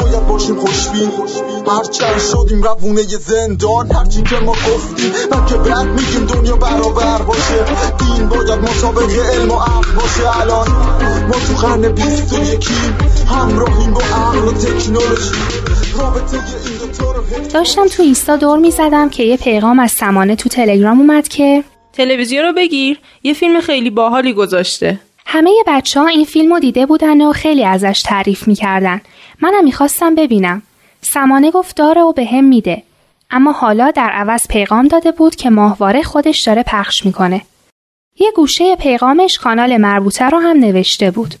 باید باشیم خوشبین. هرچند شدیم روونه زندان هرچی که ما گفتیم من که بد میگیم دنیا برابر باشه. دین باید مطابق علم و عقل باشه. الان ما تو قرن بیست و یکیم همراهیم با عقل و تکنولوژی. داشتم تو اینستا دور می‌زدم که یه پیغام از سمانه تو تلگرام اومد که تلویزیون رو بگیر یه فیلم خیلی باحالی گذاشته. همه بچه ها این فیلم رو دیده بودن و خیلی ازش تعریف می‌کردن. منم می‌خواستم ببینم. سمانه گفت داره و به هم میده. اما حالا در عوض پیغام داده بود که ماهواره خودش داره پخش می‌کنه. یه گوشه پیغامش کانال مربوطه رو هم نوشته بود.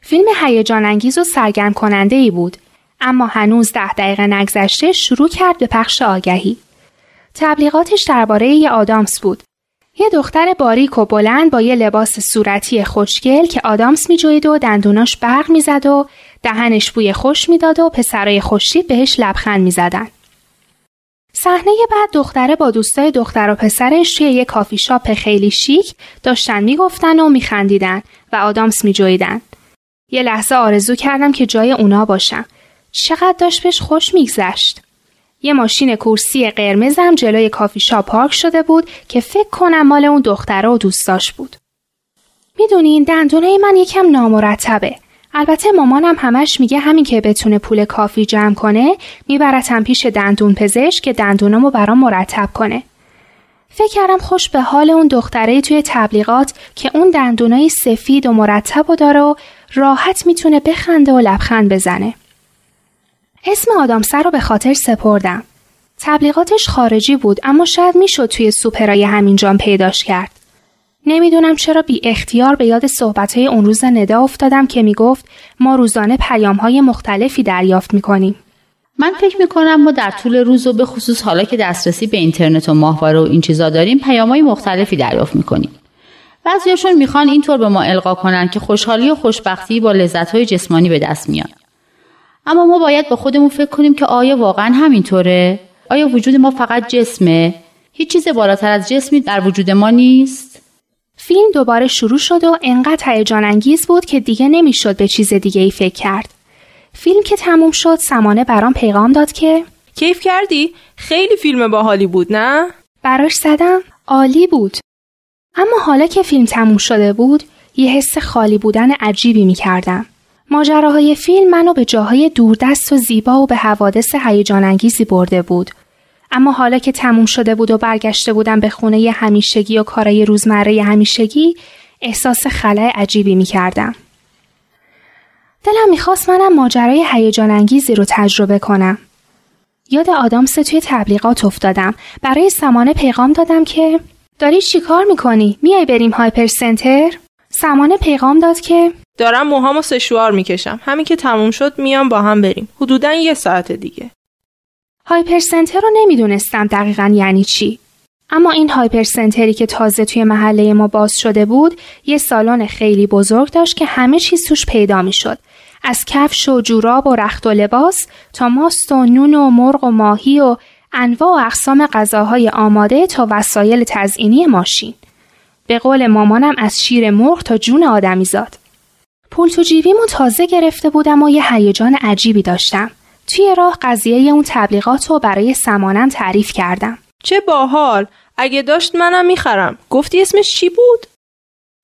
فیلم هیجان انگیز و سرگرم کننده ای بود. اما هنوز ده دقیقه نگذشته شروع کرد به پخش آگهی. تبلیغاتش درباره یه آدامس بود. یه دختر باریک و بلند با یه لباس صورتی خوشگل که آدامس میجوید و دندوناش برق می‌زد و دهنش بوی خوش می‌داد و پسرای خوشی بهش لبخند می‌زدن. صحنه بعد دختره با دوستای دختر و پسرش توی یه کافی شاپ خیلی شیک داشتن می‌گفتن و میخندیدن و آدامس میجویدن. یه لحظه آرزو کردم که جای اونا باشم. چقدر داشت بهش خوش میگذشت. یه ماشین کورسی قرمزم جلوی کافی شاپ پارک شده بود که فکر کنم مال اون دختره و دوستاش بود. می‌دونین دندونه من یکم نامرتبه. البته مامانم همش میگه همین که بتونه پول کافی جمع کنه میبرتم پیش دندون پزشک که دندونمو برام مرتب کنه. فکر کردم خوش به حال اون دختره توی تبلیغات که اون دندونای سفید و مرتب و داره و راحت می‌تونه بخنده و لبخند بزنه. اسم آدامسر رو به خاطر سپردم. تبلیغاتش خارجی بود اما شاید می‌شد توی سوپرای همینجان پیداش کرد. نمی‌دونم چرا بی اختیار به یاد صحبت های اون روز ندا افتادم که می‌گفت ما روزانه پیام های مختلفی دریافت می‌کنیم. من فکر می‌کنم ما در طول روز و به خصوص حالا که دسترسی به اینترنت و ماهواره و این چیزا داریم پیام های مختلفی دریافت می‌کنیم. بعضیاشون می‌خوان اینطور به ما القا کنن که خوشحالی و خوشبختی با لذت های جسمانی به دست میاد. اما ما باید با خودمون فکر کنیم که آیا واقعا همینطوره؟ آیا وجود ما فقط جسمه؟ هیچ چیز بالاتر از جسمی در وجود ما نیست؟ فیلم دوباره شروع شد و انقدر هیجان انگیز بود که دیگه نمی‌شد به چیز دیگه ای فکر کرد. فیلم که تموم شد سمانه برام پیغام داد که کیف کردی؟ خیلی فیلم باحالی بود نه؟ براش زدم عالی بود. اما حالا که فیلم تموم شده بود یه حس خالی بودن عجیبی می کردم. ماجراهای فیلم منو به جاهای دوردست و زیبا و به حوادث هیجان انگیزی برده بود. اما حالا که تموم شده بود و برگشته بودم به خونه همیشگی و کارای روزمره همیشگی احساس خلای عجیبی می کردم. دلم می‌خواست منم ماجرای هیجان انگیزی رو تجربه کنم. یاد آدامس توی تبلیغات افتادم. برای سمانه پیغام دادم که داری چیکار می‌کنی؟ میای بریم هایپر سنتر؟ سمانه پیغام داد که دارم موهامو سشوار می‌کشم همین که تموم شد میام با هم بریم حدودا یه ساعت دیگه هایپر سنتر رو نمی‌دونستم دقیقا یعنی چی. اما این هایپر سنتری که تازه توی محله ما باز شده بود یه سالن خیلی بزرگ داشت که همه چیز توش پیدا می‌شد. از کفش و جوراب و رخت و لباس تا ماست و نون و مرغ و ماهی و انواع و اقسام غذاهای آماده تا وسایل تزئینی ماشین. به قول مامانم از شیر مرغ تا جون آدمی زاد. پول تو جیبیمو تازه گرفته بودم و یه هیجان عجیبی داشتم. توی راه قضیه اون تبلیغات رو برای سمانم تعریف کردم. چه باحال اگه داشت منم می‌خرم. گفتی اسمش چی بود؟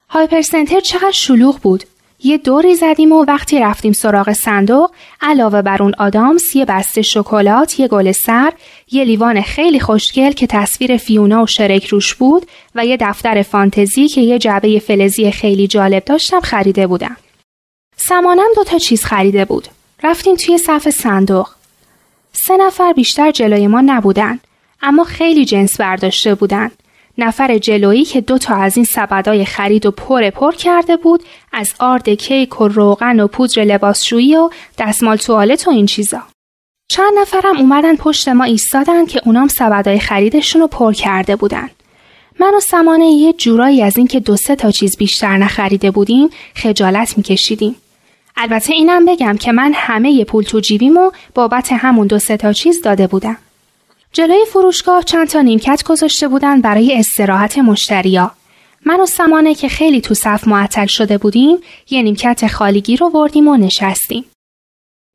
هایپر سنتر چقدر شلوغ بود. یه دوری زدیم و وقتی رفتیم سراغ صندوق علاوه بر اون آدامس یه بسته شکلات، یه گل سر، یه لیوان خیلی خوشگل که تصویر فیونا و شرک روش بود و یه دفتر فانتزی که یه جعبه فلزی خیلی جالب داشتم خریده بودم. سمانم دو تا چیز خریده بود. رفتیم توی صف صندوق. سه نفر بیشتر جلوی ما نبودن اما خیلی جنس برداشته بودن. نفر جلویی که دو تا از این سبدای خرید و پر پر کرده بود از آرد کیک و روغن و پودر لباسشویی و دستمال توالت و این چیزا. چند نفرم اومدن پشت ما ایستادن که اونام سبدای خریدشون رو پر کرده بودن. من و سمانه یه جورایی از اینکه دو سه تا چیز بیشتر نخریده بودیم خجالت میکشیدیم. البته اینم بگم که من همه پول تو جیبیمو بابت همون دو سه تا چیز داده بودم. جلوی فروشگاه چند تا نیمکت گذاشته بودن برای استراحت مشتریا. من و سمانه که خیلی تو صف معطل شده بودیم یه نیمکت خالیگی رو وردیم و نشستیم.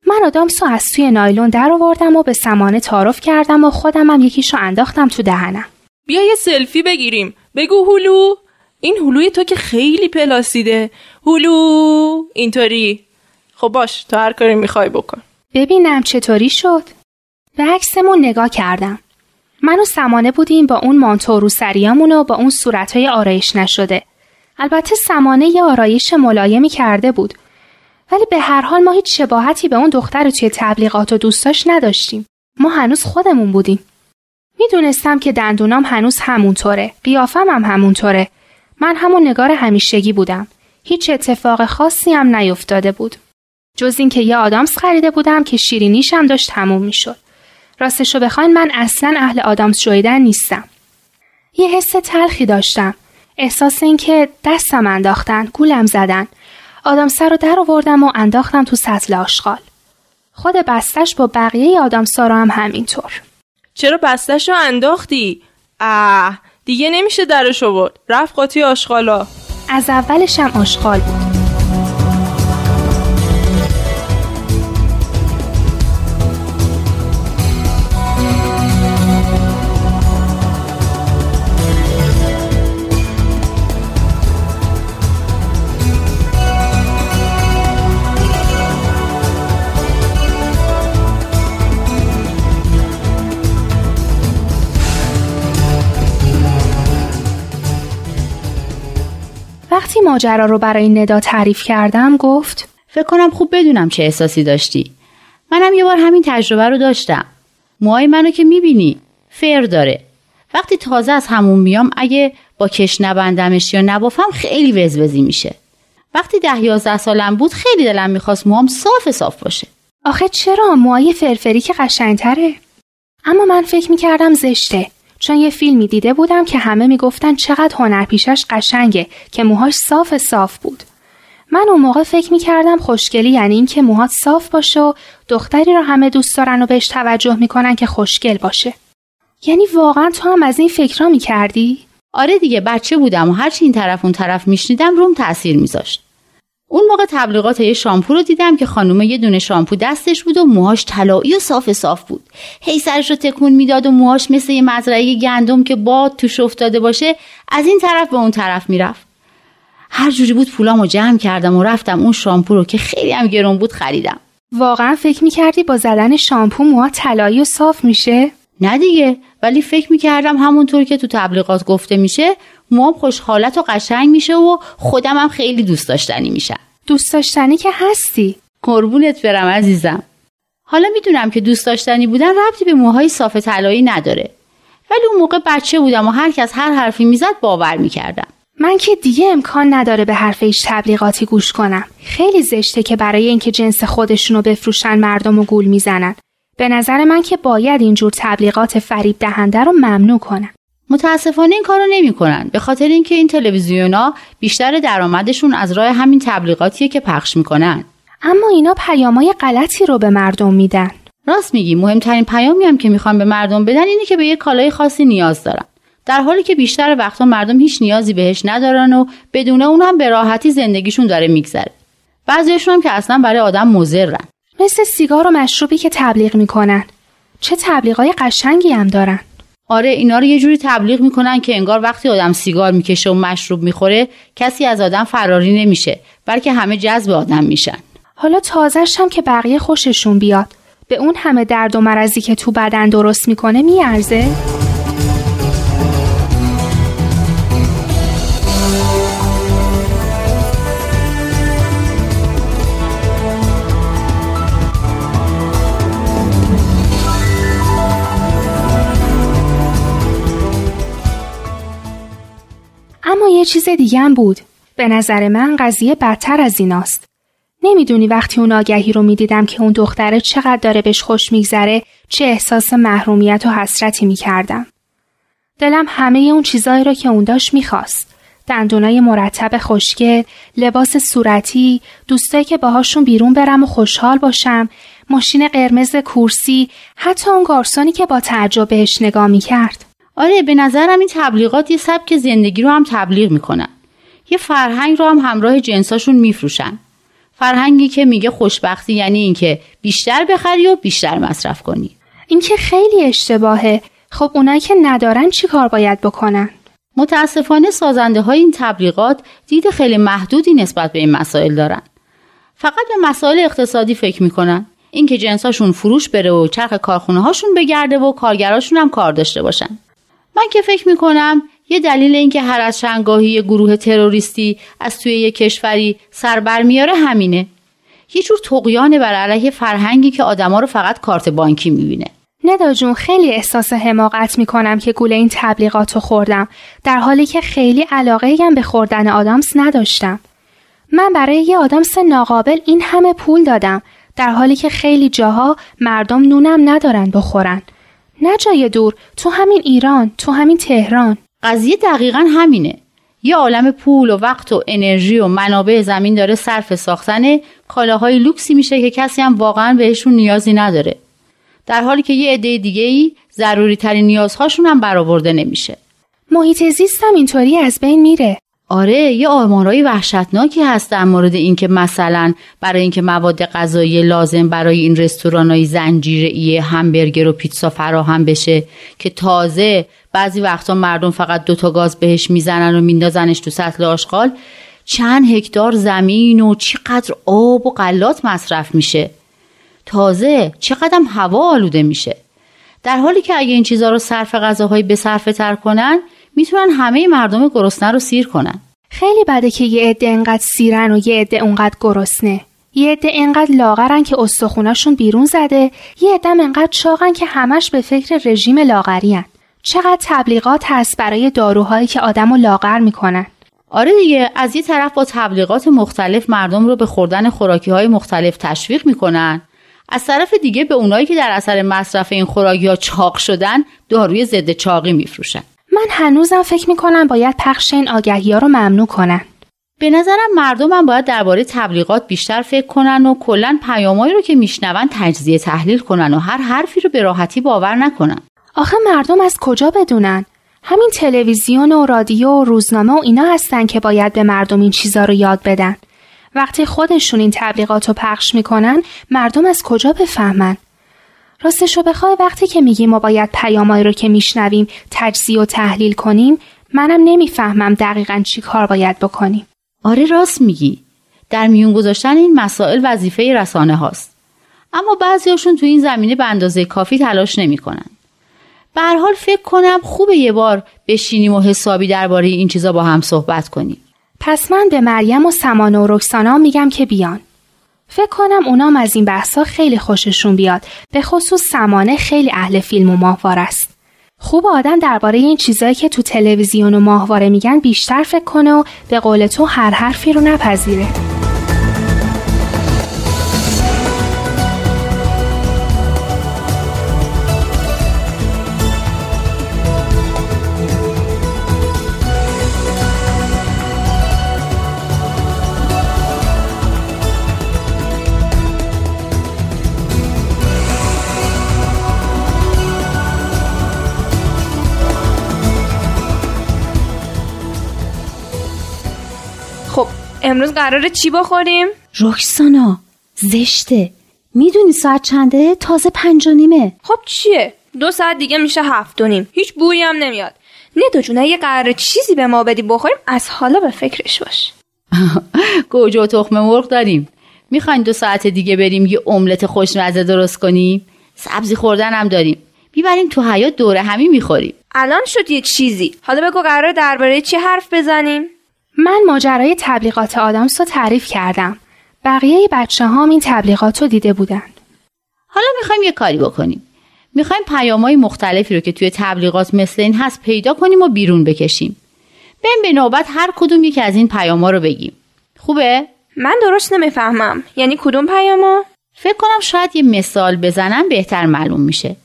من آدامسو از توی نایلون در آوردم و به سمانه تعارف کردم و خودم هم یکیشو انداختم تو دهنم. بیا یه سلفی بگیریم. بگو هلو. این هلوی تو که خیلی پلاسیده. هلو. اینطوری. خب باش تو هر کاری می‌خوای بکن. ببینم چطوری شد. به عکسمون نگاه کردم. من و سمانه بودیم با اون مانتو رو سریامون و با اون صورتهای آرایش نشده. البته سمانه یه آرایش ملایمی کرده بود. ولی به هر حال ما هیچ شباهتی به اون دختر توی تبلیغات و دوستاش نداشتیم. ما هنوز خودمون بودیم. می‌دونستم که دندونام هنوز همونطوره. قیافم هم همونطوره. من همون نگار همیشگی بودم. هیچ اتفاق خاصی هم نیفتاده بود. جز اینکه یه آدامس خریده بودم که شیرینیشم داشت تموم می‌شد. راستشو بخواین من اصلا اهل آدامس جویدن نیستم. یه حس تلخی داشتم. احساس اینکه دستم انداختن، گولم زدن. آدامسه رو در آوردم و انداختم تو سطل آشغال. خود بستش با بقیه آدامسا رو هم همینطور. چرا بستش رو انداختی؟ اه دیگه نمیشه درش آورد. رفت قاطی آشغالا. از اولش هم آشغال بود. ماجرا رو برای ندا تعریف کردم گفت فکر کنم خوب بدونم چه احساسی داشتی. منم یه بار همین تجربه رو داشتم. موهای منو که می‌بینی فر داره. وقتی تازه از همون میام اگه با کش نبندمش یا نبافم خیلی وزوزی میشه. وقتی ده یازده سالم بود خیلی دلم می‌خواست موهام صاف صاف باشه. آخه چرا؟ موهای فرفری که قشنگتره. اما من فکر می‌کردم زشته. چون یه فیلمی دیده بودم که همه می‌گفتن چقدر هنرپیشش قشنگه که موهاش صاف صاف بود. من اون موقع فکر می‌کردم خوشگلی یعنی این که موهات صاف باشه و دختری رو همه دوست دارن و بهش توجه می‌کنن که خوشگل باشه. یعنی واقعا تو هم از این فکرها می‌کردی؟ آره دیگه بچه بودم و هرچی این طرف اون طرف میشنیدم روم تاثیر میذاشت. اون موقع تبلیغات یه شامپو رو دیدم که خانومه یه دونه شامپو دستش بود و موهاش طلایی و صاف صاف بود. هی سرش رو تکون می‌داد و موهاش مثل یه مزرعه گندم که باد توش افتاده باشه از این طرف به اون طرف می‌رفت. هر جوری بود پولامو جمع کردم و رفتم اون شامپو رو که خیلی هم گرون بود خریدم. واقعا فکر می‌کردی با زدن شامپو موها طلایی و صاف میشه؟ نه دیگه ولی فکر می‌کردم همونطور که تو تبلیغات گفته میشه موام خوشحالت و قشنگ میشه و خودم هم خیلی دوست داشتنی میشم. دوست داشتنی که هستی؟ قربونت برم عزیزم. حالا می‌دونم که دوست داشتنی بودن ربطی به موهای صاف طلایی نداره. ولی اون موقع بچه بودم و هر کس هر حرفی می‌زد باور می‌کردم. من که دیگه امکان نداره به حرف ایش تبلیغاتی گوش کنم. خیلی زشته که برای اینکه جنس خودشونو بفروشن مردم و گول می‌زنن. به نظر من که باید اینجور تبلیغات فریب دهنده رو ممنوع کنن. متاسفانه این کارو نمی‌کنن. به خاطر اینکه این تلویزیونا بیشتر درآمدشون از راه همین تبلیغاتیه که پخش می‌کنن. اما اینا پیامای غلطی رو به مردم میدن. راست میگی مهمترین پیامی هم که می‌خوان به مردم بدن اینه که به یه کالای خاصی نیاز دارن. در حالی که بیشتر وقتا مردم هیچ نیازی بهش ندارن و بدون اون هم به راحتی زندگیشون داره میگذره. بعضیشون هم که اصلا برای آدم مضرن. مثل سیگار و مشروبی که تبلیغ می‌کنن. چه تبلیغای قشنگی هم دارن. آره اینا رو یه جوری تبلیغ می‌کنن که انگار وقتی آدم سیگار می‌کشه و مشروب می‌خوره کسی از آدم فراری نمیشه بلکه همه جذب آدم میشن حالا تازش هم که بقیه خوششون بیاد به اون همه درد و مرضی که تو بدن درست می‌کنه میارزه؟ چیز دیگه هم بود. به نظر من قضیه بدتر از ایناست. نمی‌دونی وقتی اون آگهی رو می‌دیدم که اون دختره چقدر داره بهش خوش میگذره چه احساس محرومیت و حسرتی می‌کردم. دلم همه اون چیزایی رو که اون داشت می‌خواست. دندونای مرتب خوشگل، لباس صورتی، دوستایی که باهاشون بیرون برم و خوشحال باشم، ماشین قرمز کورسی، حتی اون گارسونی که با تعجب بهش نگاه می‌کرد. آره به نظرم این تبلیغات یه سبک زندگی رو هم تبلیغ می‌کنن. یه فرهنگ رو هم همراه جنساشون میفروشن. فرهنگی که میگه خوشبختی یعنی اینکه بیشتر بخری و بیشتر مصرف کنی. این که خیلی اشتباهه. خب اونایی که ندارن چی کار باید بکنن؟ متاسفانه سازنده های این تبلیغات دید خیلی محدودی نسبت به این مسائل دارن. فقط به مسائل اقتصادی فکر می‌کنن. اینکه جنساشون فروش بره و چرخ کارخونه هاشون بگرده و کارگراشون هم کار داشته باشن. من که فکر می‌کنم یه دلیل اینکه هر از شنگاهی گروه تروریستی از توی یه کشوری سر میاره همینه. یه جور تقیانه بر علیه فرهنگی که آدما رو فقط کارت بانکی می‌بینه. ندا جون خیلی احساس حماقت می‌کنم که گول این تبلیغات رو خوردم در حالی که خیلی علاقه هم به خوردن آدامس نداشتم. من برای یه آدامس ناقابل این همه پول دادم در حالی که خیلی جاها مردم نونم ندارن بخورن. نه جای دور تو همین ایران تو همین تهران. قضیه دقیقا همینه. یه عالم پول و وقت و انرژی و منابع زمین داره صرف ساختن کالاهای لوکسی میشه که کسی هم واقعا بهشون نیازی نداره. در حالی که یه عده دیگه ای ضروری ترین نیازهاشون هم برآورده نمیشه. محیط زیستم اینطوری از بین میره. آره یه آمارای وحشتناکی هست در مورد اینکه مثلا برای اینکه مواد غذایی لازم برای این رستورانای زنجیره‌ای همبرگر و پیتزا فراهم بشه که تازه بعضی وقتا مردم فقط دوتا گاز بهش می‌زنن و میندازنش تو سطل آشغال چند هکتار زمین و چقدر آب و غلات مصرف میشه. تازه چقدر هوا آلوده میشه. در حالی که اگه این چیزها رو صرف غذاهایی به صرفه تر کنن می‌تونن همه مردم گرسنه رو سیر کنن. خیلی بده که یه عده انقدر سیرن و یه عده اونقدر گرسنه. یه عده انقدر لاغرن که استخوناشون بیرون زده یه عده انقدر چاقن که همش به فکر رژیم لاغرین. چقدر تبلیغات هست برای داروهایی که آدمو لاغر می‌کنن؟ آره دیگه از یه طرف با تبلیغات مختلف مردم رو به خوردن خوراکی های مختلف تشویق می‌کنن. از طرف دیگه به اونایی که در اثر مصرف این خوراکی ها چاق شدن داروی ضد چاقی میفروشن. من هنوزم فکر می‌کنم باید پخش این آگهی ها رو ممنوع کنن. به نظرم مردمم باید درباره تبلیغات بیشتر فکر کنن و کلا پیامایی رو که میشنون تجزیه تحلیل کنن و هر حرفی رو به راحتی باور نکنن. آخه مردم از کجا بدونن؟ همین تلویزیون و رادیو و روزنامه و اینا هستن که باید به مردم این چیزا رو یاد بدن. وقتی خودشون این تبلیغات رو پخش می‌کنن مردم از کجا بفهمن؟ راستشو بخوای وقتی که میگیم ما باید پیامایی رو که میشنویم تجزیه و تحلیل کنیم منم نمی‌فهمم دقیقا چی کار باید بکنیم. آره راست میگی. در میون گذاشتن این مسائل وظیفه رسانه هاست. اما بعضیاشون تو این زمینه به اندازه کافی تلاش نمی‌کنن. به هر حال فکر کنم خوبه یه بار بشینیم و حسابی درباره این چیزا با هم صحبت کنیم. پس من به مریم و سمانه و رکسانا میگم که بیان. فکر کنم اونام از این بحثا خیلی خوششون بیاد. به خصوص سمانه خیلی اهل فیلم و ماهوار است. خوب آدم درباره این چیزایی که تو تلویزیون و ماهواره میگن بیشتر فکر کنه و به قول تو هر حرفی رو نپذیره. امروز قراره چی بخوریم؟ رکسانا زشته. می‌دونی ساعت چنده؟ تازه پنج و نیمه. خب چیه؟ دو ساعت دیگه میشه هفت و نیم. هیچ بویی هم نمیاد. ندو جون اگه قراره چیزی به ما بدی بخوریم از حالا به فکرش باش. گوجه و تخم مرغ داریم. می‌خواین دو ساعت دیگه بریم یه املت خوشمزه درست کنیم؟ سبزی خوردن هم داریم. می‌بریم تو حیات دوره همی می‌خوریم. الان شد یه چیزی. حالا بگو قرار درباره چی حرف بزنیم؟ من ماجرای تبلیغات آدامس رو تعریف کردم. بقیه بچه ها این تبلیغات رو دیده بودن. حالا می‌خوایم یه کاری بکنیم. می‌خوایم پیامهای مختلفی رو که توی تبلیغات مثل این هست پیدا کنیم و بیرون بکشیم. بهم به نوبت هر کدوم یکی از این پیاما رو بگیم. خوبه؟ من درست نمی‌فهمم. یعنی کدوم پیاما؟ فکر کنم شاید یه مثال بزنم بهتر معلوم میشه.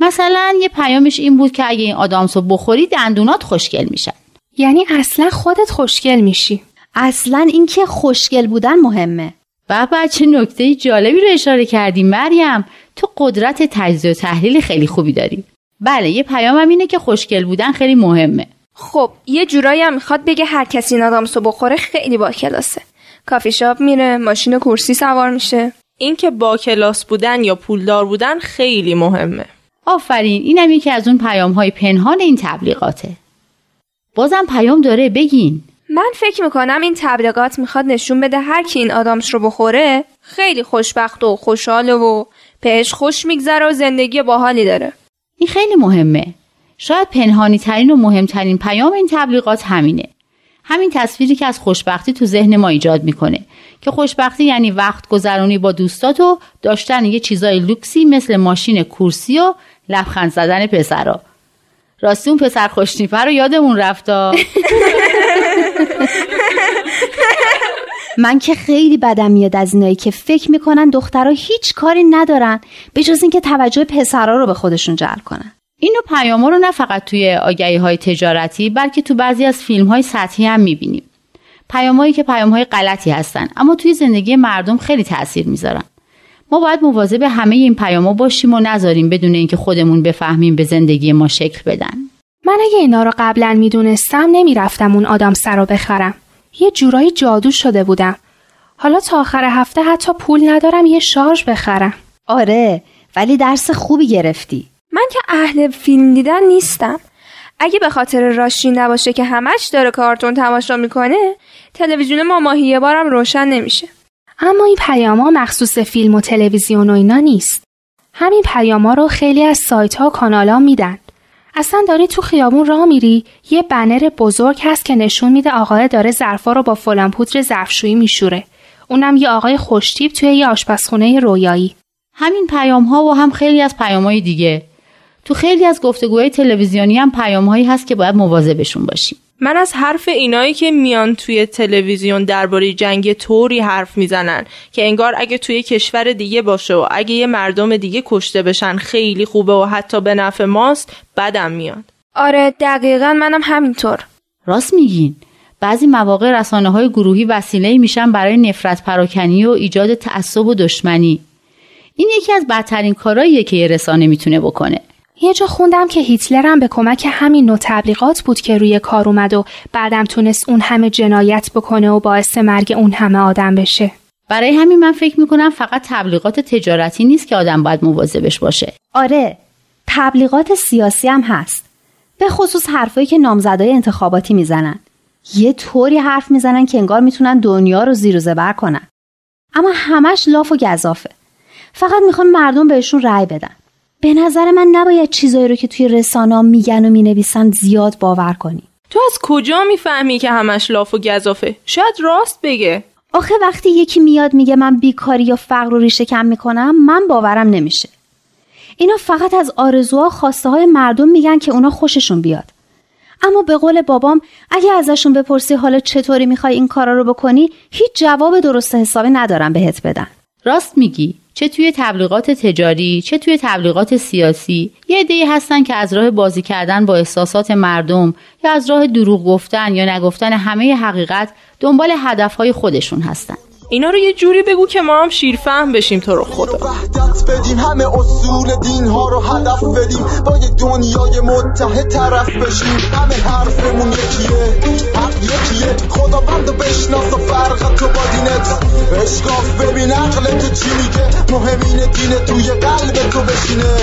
مثلا یه پیامش این بود که اگه این آدامسو بخوری دندونات خوشگل میشن یعنی اصلا خودت خوشگل میشی. اصلا اینکه خوشگل بودن مهمه. و بچه نکته جالبی رو اشاره کردی مریم. تو قدرت تجزیه و تحلیل خیلی خوبی داری. بله یه پیامم اینه که خوشگل بودن خیلی مهمه. خب یه جورایی هم می‌خواد بگه هر کسی این آدامسو بخوره خیلی با کلاسه. کافی شاپ میره ماشین کرسی سوار میشه. اینکه با کلاس بودن یا پولدار بودن خیلی مهمه. آفرین اینم یکی از اون پیام های پنهان این تبلیغاته. بازم پیام داره بگین. من فکر می‌کنم این تبلیغات می‌خواد نشون بده هر کی این آدامس رو بخوره خیلی خوشبخت و خوشحاله و بهش خوش میگذره و زندگی باحالی داره. این خیلی مهمه. شاید پنهانی ترین و مهمترین پیام این تبلیغات همینه. همین تصویری که از خوشبختی تو ذهن ما ایجاد می‌کنه که خوشبختی یعنی وقت گذرانی با دوستات و داشتن یه چیزای لوکسی مثل ماشین کورسی و لبخند زدن پسرا. راستی اون پسر خوشنیفه رو یادمون رفتا من که خیلی بدم میاد از اینایی که فکر می‌کنن دخترها هیچ کاری ندارن به جز اینکه توجه پسرها رو به خودشون جلب کنن. اینو پیاما رو نه فقط توی آگهی های تجارتی بلکه تو بعضی از فیلم های سطحی هم می‌بینیم. پیامهایی که پیام های غلطی هستن اما توی زندگی مردم خیلی تاثیر می‌ذارن. ما باید مواظب همه این پیاما باشیم و نذاریم بدون اینکه خودمون بفهمیم به زندگی ما شکل بدن. من اگه اینا رو قبلا می‌دونستم نمی‌رفتم اون آدم سر رو بخرم. یه جورایی جادو شده بودم. حالا تا آخر هفته حتی پول ندارم یه شارژ بخرم. آره ولی درس خوبی گرفتی. من که اهل فیلم دیدن نیستم. اگه به خاطر راشین نباشه که همش داره کارتون تماشا می‌کنه تلویزیون ما ماهی یه بارم روشن نمیشه. اما این پیاما مخصوص فیلم و تلویزیون و اینا نیست. همین پیاما رو خیلی از سایت ها و کانال ها میدن. اصلا داری تو خیابون راه میری یه بنر بزرگ هست که نشون میده آقای داره ظرفا رو با فلان پودر ظرفشویی میشوره. اونم یه آقای خوشتیب توی یه آشپزخونه رویایی. همین پیام ها و هم خیلی از پیام های دیگه. تو خیلی از گفتگوهای تلویزیونی هم پیام هایی هست که باید مواظبشون باشیم. من از حرف اینایی که میان توی تلویزیون درباره جنگ طوری حرف می‌زنن که انگار اگه توی کشور دیگه باشه و اگه یه مردم دیگه کشته بشن خیلی خوبه و حتی به نفع ماست بدم میاد. آره دقیقا منم همینطور. راست میگین. بعضی مواقع رسانه های گروهی وسیله میشن برای نفرت پراکنی و ایجاد تعصب و دشمنی. این یکی از بدترین کارهاییه که یه رسانه می‌تونه بکنه. یه جا خوندم که هیتلر هم به کمک همین نوع تبلیغات بود که روی کار اومد و بعدم تونست اون همه جنایت بکنه و باعث مرگ اون همه آدم بشه. برای همین من فکر می‌کنم فقط تبلیغات تجارتی نیست که آدم باید مواظبش باشه. آره، تبلیغات سیاسی هم هست. به خصوص حرفایی که نامزدای انتخاباتی می‌زنن. یه طوری حرف می‌زنن که انگار می‌تونن دنیا رو زیر و زبر کنن. اما همش لاف و گذافه. فقط می‌خوان مردم بهشون رأی بدن. به نظر من نباید چیزایی رو که توی رسانه میگن و می‌نویسن زیاد باور کنی. تو از کجا می‌فهمی که همش لاف و گذافه شاید راست بگه. آخه وقتی یکی میاد میگه من بیکاری یا فقر رو ریشه کم می‌کنم من باورم نمیشه. اینا فقط از آرزوها خواسته های مردم میگن که اونا خوششون بیاد. اما به قول بابام اگه ازشون بپرسی حالا چطوری می‌خوای این کارا رو بکنی هیچ جواب درست حسابی ندارم بهت بدن. راست میگی. چه توی تبلیغات تجاری چه توی تبلیغات سیاسی. یه عده‌ای هستن که از راه بازی کردن با احساسات مردم یا از راه دروغ گفتن یا نگفتن همه حقیقت دنبال هدفهای خودشون هستن. اینا رو یه جوری بگو که ما هم شیرفهم بشیم تو رو خدا. وحدت بدیم همه اصول دین ها رو هدف بدیم. با یه دنیای متحد طرف بشیم. همه حرفمون یکیه حق یکیه. خدا بند بشناس و فرق تو با دینت. اشکاف ببین عقل تو چی میگه. مهم اینه دین توی قلب تو بشینه.